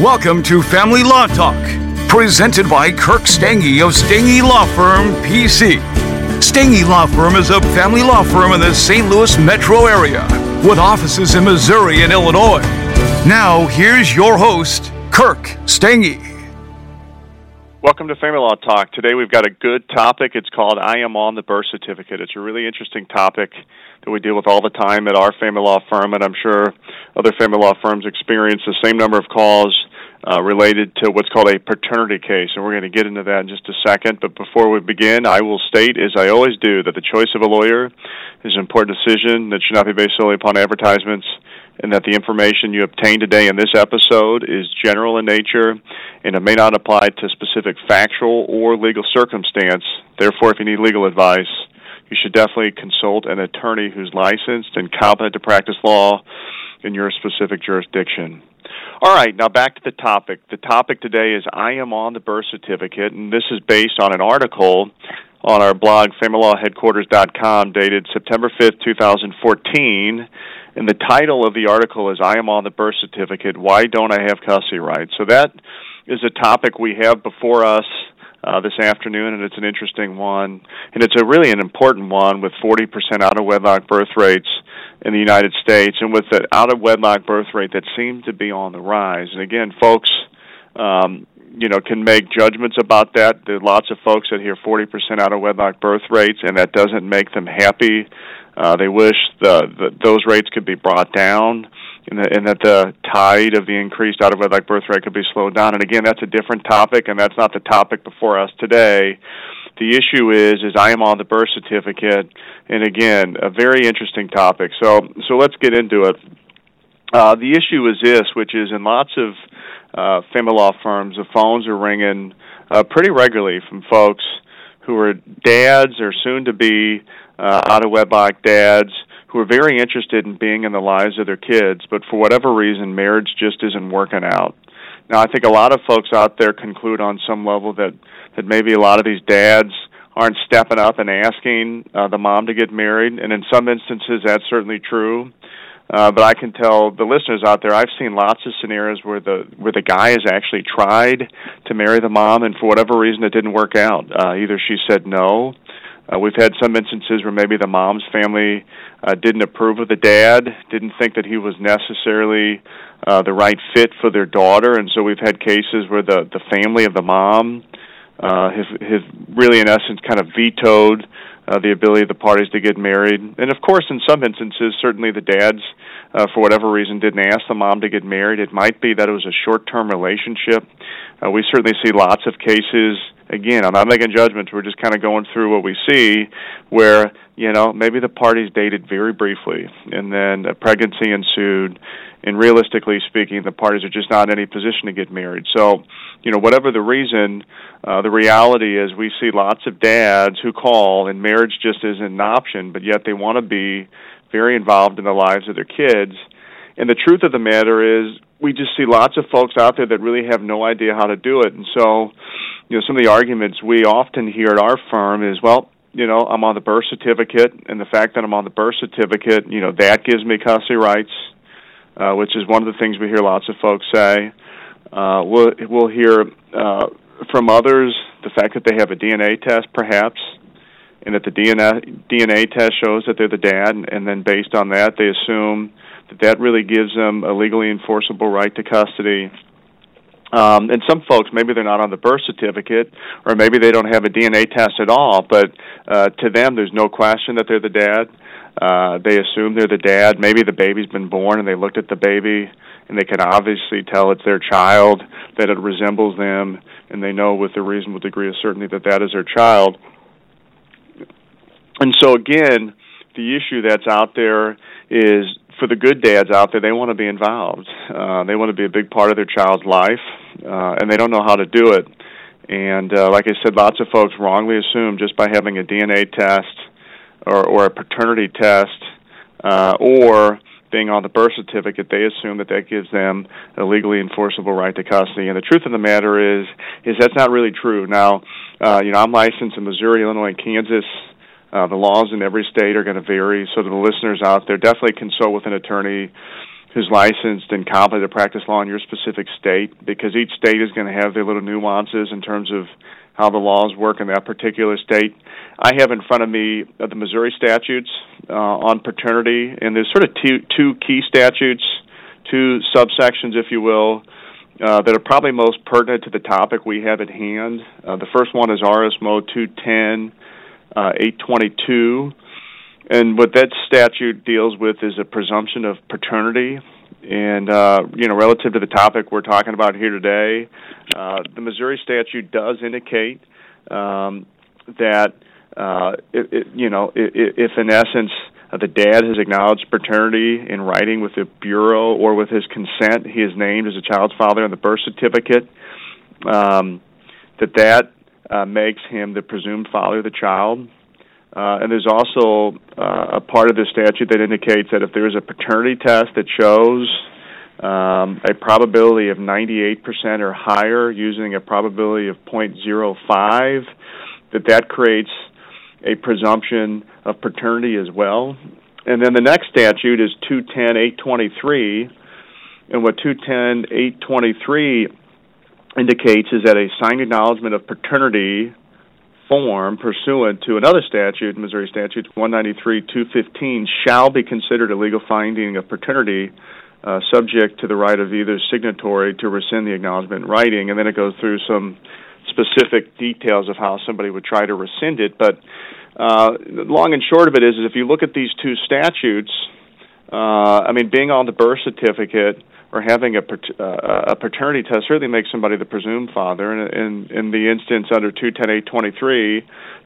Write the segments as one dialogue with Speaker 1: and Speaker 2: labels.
Speaker 1: Welcome to Family Law Talk, presented by Kirk Stange of Stange Law Firm, PC. Stange Law Firm is a family law firm in the St. Louis metro area with offices in Missouri and Illinois. Now, here's your host, Kirk Stange.
Speaker 2: Welcome to Family Law Talk. Today we've got a good topic. It's called I Am on the Birth Certificate. It's a really interesting topic that we deal with all the time at our family law firm, and I'm sure other family law firms experience the same number of calls uh, related to what's called a paternity case, and we're going to get into that in just a second. But before we begin, I will state, as I always do, that the choice of a lawyer is an important decision that should not be based solely upon advertisements and that the information you obtain today in this episode is general in nature and it may not apply to specific factual or legal circumstance. Therefore, if you need legal advice, you should definitely consult an attorney who's licensed and competent to practice law in your specific jurisdiction. All right, now back to the topic. The topic today is I am on the birth certificate, and this is based on an article on our blog, familylawheadquarters.com, dated September 5th, 2014 and the title of the article is I am on the birth certificate. Why don't I have custody rights? So that is a topic we have before us uh, this afternoon, and it's an interesting one. And it's a really an important one with 40% out of wedlock birth rates in the United States, and with the out of wedlock birth rate that seems to be on the rise. And again, folks, um, you know, can make judgments about that. There are lots of folks that hear 40% out of wedlock birth rates, and that doesn't make them happy. Uh, they wish the, the those rates could be brought down, and, the, and that the tide of the increased out of wedlock birth rate could be slowed down. And again, that's a different topic, and that's not the topic before us today. The issue is is I am on the birth certificate, and again, a very interesting topic. So so let's get into it. Uh, the issue is this, which is in lots of uh, family law firms, the phones are ringing uh, pretty regularly from folks who are dads or soon to be uh, out of wedlock dads who are very interested in being in the lives of their kids, but for whatever reason, marriage just isn't working out. Now, I think a lot of folks out there conclude on some level that that maybe a lot of these dads aren't stepping up and asking uh, the mom to get married, and in some instances, that's certainly true. Uh, but I can tell the listeners out there, I've seen lots of scenarios where the where the guy has actually tried to marry the mom, and for whatever reason, it didn't work out. Uh, either she said no, uh, we've had some instances where maybe the mom's family uh, didn't approve of the dad, didn't think that he was necessarily uh, the right fit for their daughter, and so we've had cases where the the family of the mom uh, has has really, in essence, kind of vetoed uh, the ability of the parties to get married. And of course, in some instances, certainly the dads, uh, for whatever reason, didn't ask the mom to get married. It might be that it was a short-term relationship. Uh, we certainly see lots of cases again, I'm not making judgments. We're just kind of going through what we see, where you know maybe the parties dated very briefly, and then a pregnancy ensued. And realistically speaking, the parties are just not in any position to get married. So, you know, whatever the reason, uh, the reality is we see lots of dads who call, and marriage just isn't an option, but yet they want to be very involved in the lives of their kids. And the truth of the matter is, we just see lots of folks out there that really have no idea how to do it. And so, you know, some of the arguments we often hear at our firm is, well, you know, I'm on the birth certificate, and the fact that I'm on the birth certificate, you know, that gives me custody rights, uh, which is one of the things we hear lots of folks say. Uh, we'll we'll hear uh, from others the fact that they have a DNA test, perhaps, and that the DNA DNA test shows that they're the dad, and, and then based on that, they assume that that really gives them a legally enforceable right to custody. Um, and some folks, maybe they're not on the birth certificate, or maybe they don't have a DNA test at all, but uh, to them, there's no question that they're the dad. Uh, they assume they're the dad. Maybe the baby's been born, and they looked at the baby, and they can obviously tell it's their child, that it resembles them, and they know with a reasonable degree of certainty that that is their child. And so, again, the issue that's out there is for the good dads out there, they want to be involved. Uh, they want to be a big part of their child's life, uh, and they don't know how to do it. And uh, like I said, lots of folks wrongly assume just by having a DNA test or, or a paternity test uh, or being on the birth certificate, they assume that that gives them a legally enforceable right to custody. And the truth of the matter is, is that's not really true. Now, uh, you know, I'm licensed in Missouri, Illinois, and Kansas. Uh, the laws in every state are going to vary, so the listeners out there, definitely consult with an attorney who's licensed and competent to practice law in your specific state because each state is going to have their little nuances in terms of how the laws work in that particular state. I have in front of me uh, the Missouri statutes uh, on paternity, and there's sort of two, two key statutes, two subsections, if you will, uh, that are probably most pertinent to the topic we have at hand. Uh, the first one is RSMO 210 uh, 822 and what that statute deals with is a presumption of paternity. And uh, you know, relative to the topic we're talking about here today, uh, the Missouri statute does indicate um, that uh, it, it, you know, if, in essence uh, the dad has acknowledged paternity in writing with the bureau or with his consent, he is named as a child's father on the birth certificate. Um, that that uh, makes him the presumed father of the child. Uh, and there's also uh, a part of the statute that indicates that if there is a paternity test that shows um, a probability of 98% or higher using a probability of 0.05, that that creates a presumption of paternity as well. And then the next statute is 210.823, and what 210.823 indicates is that a signed acknowledgement of paternity form pursuant to another statute, Missouri Statute 193-215, shall be considered a legal finding of paternity uh, subject to the right of either signatory to rescind the acknowledgement in writing. And then it goes through some specific details of how somebody would try to rescind it. But uh, long and short of it is, is if you look at these two statutes, uh, I mean, being on the birth certificate – or having a, uh, a paternity test certainly makes somebody the presumed father. And in, in the instance under 210.823,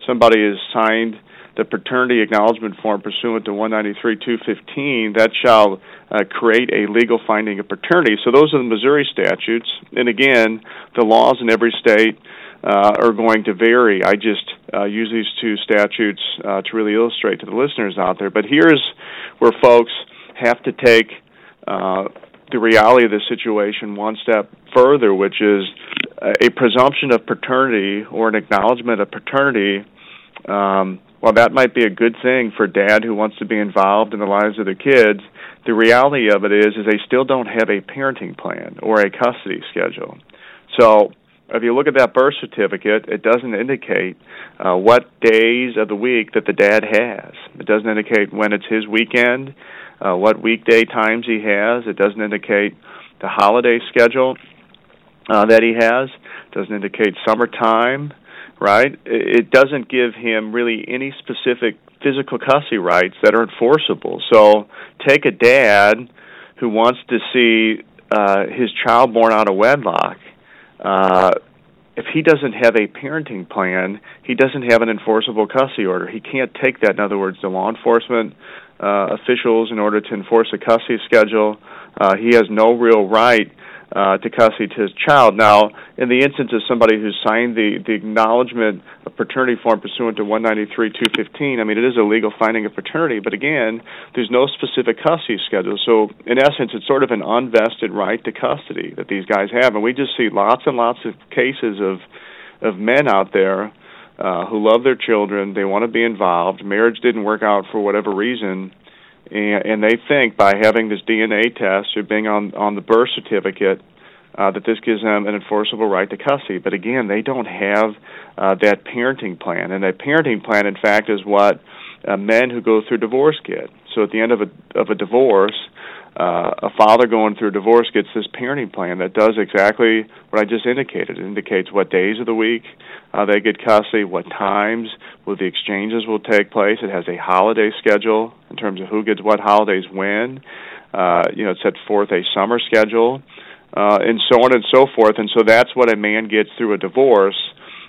Speaker 2: somebody has signed the paternity acknowledgement form pursuant to 193.215 that shall uh, create a legal finding of paternity. So those are the Missouri statutes. And again, the laws in every state uh, are going to vary. I just uh, use these two statutes uh, to really illustrate to the listeners out there. But here's where folks have to take uh, the reality of the situation one step further, which is a presumption of paternity or an acknowledgement of paternity. Um, while that might be a good thing for dad who wants to be involved in the lives of their kids, the reality of it is is they still don't have a parenting plan or a custody schedule. So if you look at that birth certificate, it doesn't indicate uh, what days of the week that the dad has. It doesn't indicate when it's his weekend uh, what weekday times he has. It doesn't indicate the holiday schedule uh, that he has. It doesn't indicate summertime, right? It doesn't give him really any specific physical custody rights that are enforceable. So take a dad who wants to see uh, his child born out of wedlock. Uh, if he doesn't have a parenting plan, he doesn't have an enforceable custody order. He can't take that. In other words, the law enforcement uh, officials in order to enforce a custody schedule. Uh, he has no real right uh, to custody to his child. Now, in the instance of somebody who signed the, the acknowledgement of paternity form pursuant to 193.215, I mean, it is a legal finding of paternity, but again, there's no specific custody schedule. So, in essence, it's sort of an unvested right to custody that these guys have. And we just see lots and lots of cases of, of men out there uh, who love their children. They want to be involved. Marriage didn't work out for whatever reason, and, and they think by having this DNA test or being on on the birth certificate uh, that this gives them an enforceable right to custody. But again, they don't have uh, that parenting plan, and that parenting plan, in fact, is what uh, men who go through divorce get. So at the end of a of a divorce, uh, a father going through a divorce gets this parenting plan that does exactly what I just indicated. It indicates what days of the week uh, they get custody, what times will the exchanges will take place. It has a holiday schedule in terms of who gets what holidays when. Uh, you know, it sets forth a summer schedule, uh, and so on and so forth. And so that's what a man gets through a divorce.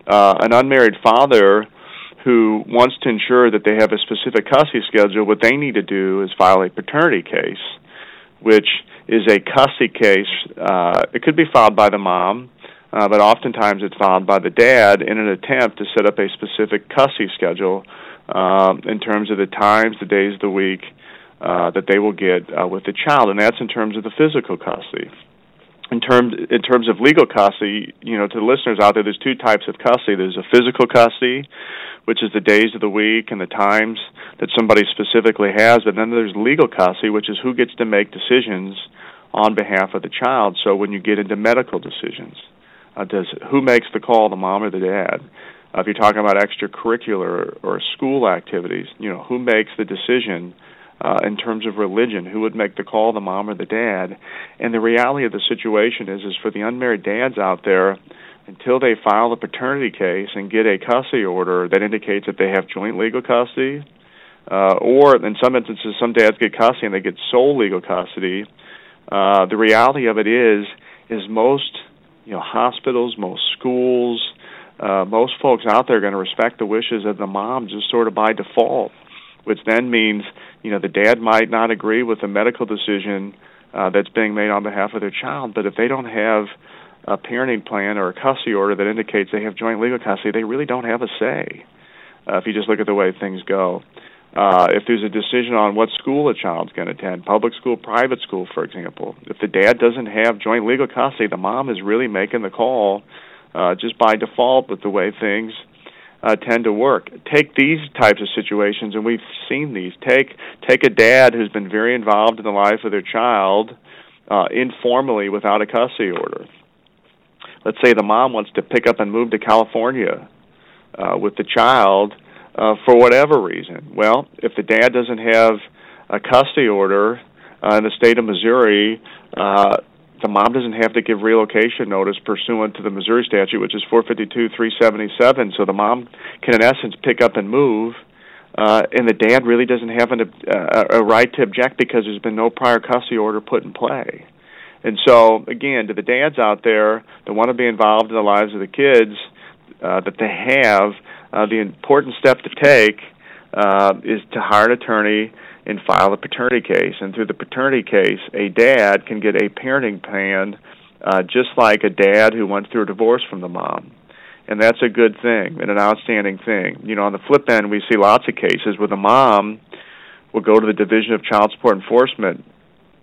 Speaker 2: Uh, an unmarried father who wants to ensure that they have a specific custody schedule, what they need to do is file a paternity case which is a custody case. Uh, it could be filed by the mom, uh, but oftentimes it's filed by the dad in an attempt to set up a specific custody schedule um, in terms of the times, the days of the week uh, that they will get uh, with the child, and that's in terms of the physical custody. In terms in terms of legal custody, you know, to the listeners out there, there's two types of custody. There's a physical custody, which is the days of the week and the times that somebody specifically has, but then there's legal custody, which is who gets to make decisions on behalf of the child. So when you get into medical decisions, uh, does who makes the call, the mom or the dad? Uh, if you're talking about extracurricular or school activities, you know, who makes the decision? Uh, in terms of religion, who would make the call, the mom or the dad? And the reality of the situation is, is for the unmarried dads out there, until they file a paternity case and get a custody order that indicates that they have joint legal custody, uh, or in some instances, some dads get custody and they get sole legal custody. Uh, the reality of it is, is most you know hospitals, most schools, uh, most folks out there are going to respect the wishes of the mom just sort of by default which then means you know the dad might not agree with the medical decision uh, that's being made on behalf of their child, but if they don't have a parenting plan or a custody order that indicates they have joint legal custody, they really don't have a say. Uh, if you just look at the way things go. Uh, if there's a decision on what school a child's going to attend, public school, private school, for example, if the dad doesn't have joint legal custody, the mom is really making the call uh, just by default with the way things uh, tend to work. Take these types of situations, and we've seen these. Take take a dad who's been very involved in the life of their child uh, informally without a custody order. Let's say the mom wants to pick up and move to California uh, with the child uh, for whatever reason. Well, if the dad doesn't have a custody order uh, in the state of Missouri, uh, the mom doesn't have to give relocation notice pursuant to the Missouri statute, which is 452-377. So the mom can, in essence, pick up and move, uh, and the dad really doesn't have an, uh, a right to object because there's been no prior custody order put in play. And so, again, to the dads out there that want to be involved in the lives of the kids uh, that they have, uh, the important step to take uh, is to hire an attorney and file a paternity case. And through the paternity case, a dad can get a parenting plan uh, just like a dad who went through a divorce from the mom. And that's a good thing and an outstanding thing. You know, on the flip end, we see lots of cases where the mom will go to the Division of Child Support Enforcement.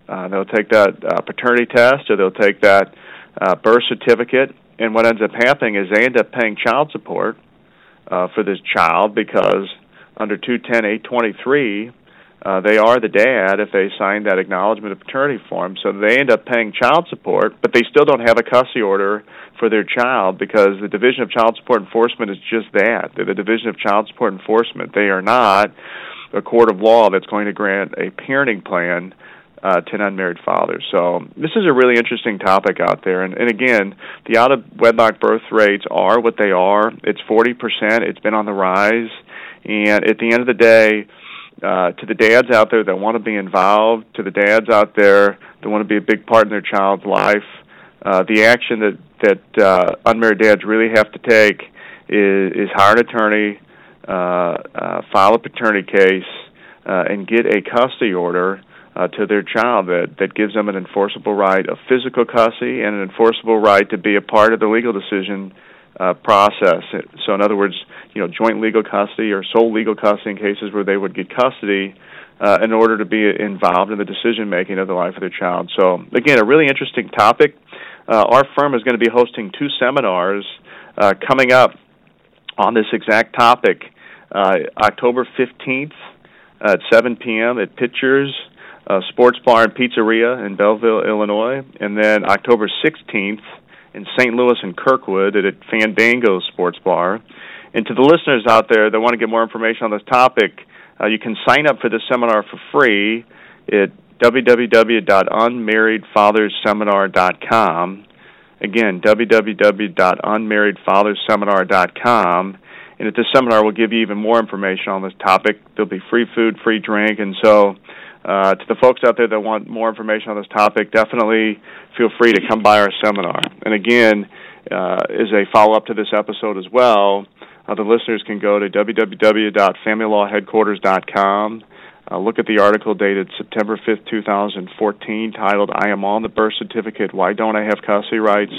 Speaker 2: Uh, they'll take that uh, paternity test or they'll take that uh, birth certificate. And what ends up happening is they end up paying child support uh, for this child because under 210 823, uh, they are the dad if they sign that acknowledgement of paternity form. So they end up paying child support, but they still don't have a custody order for their child because the Division of Child Support Enforcement is just that. They're the Division of Child Support Enforcement. They are not a court of law that's going to grant a parenting plan uh, to an unmarried father. So this is a really interesting topic out there. And, and again, the out of wedlock birth rates are what they are. It's 40%. It's been on the rise. And at the end of the day, uh, to the dads out there that want to be involved, to the dads out there that want to be a big part in their child's life, uh, the action that that uh, unmarried dads really have to take is, is hire an attorney, uh, uh, file a paternity case, uh, and get a custody order uh, to their child that that gives them an enforceable right of physical custody and an enforceable right to be a part of the legal decision uh, process. So, in other words, you know, joint legal custody or sole legal custody in cases where they would get custody uh, in order to be involved in the decision making of the life of their child. So, again, a really interesting topic. Uh, our firm is going to be hosting two seminars uh, coming up on this exact topic. Uh, October 15th at 7 p.m. at Pitchers uh, Sports Bar and Pizzeria in Belleville, Illinois, and then October 16th in St. Louis and Kirkwood at Fandango Sports Bar. And to the listeners out there that want to get more information on this topic, uh, you can sign up for this seminar for free at www.unmarriedfathersseminar.com. Again, www.unmarriedfathersseminar.com. And at this seminar, we'll give you even more information on this topic. There'll be free food, free drink, and so uh, to the folks out there that want more information on this topic, definitely feel free to come by our seminar. And again, uh, as a follow up to this episode as well, uh, the listeners can go to www.familylawheadquarters.com. Uh, look at the article dated September 5th, 2014, titled I Am on the Birth Certificate Why Don't I Have Custody Rights?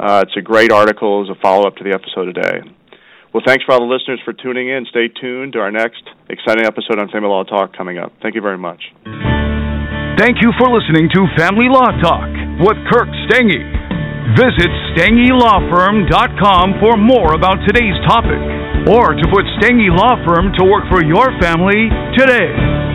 Speaker 2: Uh, it's a great article as a follow up to the episode today. Well, thanks for all the listeners for tuning in. Stay tuned to our next exciting episode on Family Law Talk coming up. Thank you very much.
Speaker 1: Thank you for listening to Family Law Talk with Kirk Stange. Visit StangeLawFirm.com for more about today's topic or to put Stange Law Firm to work for your family today.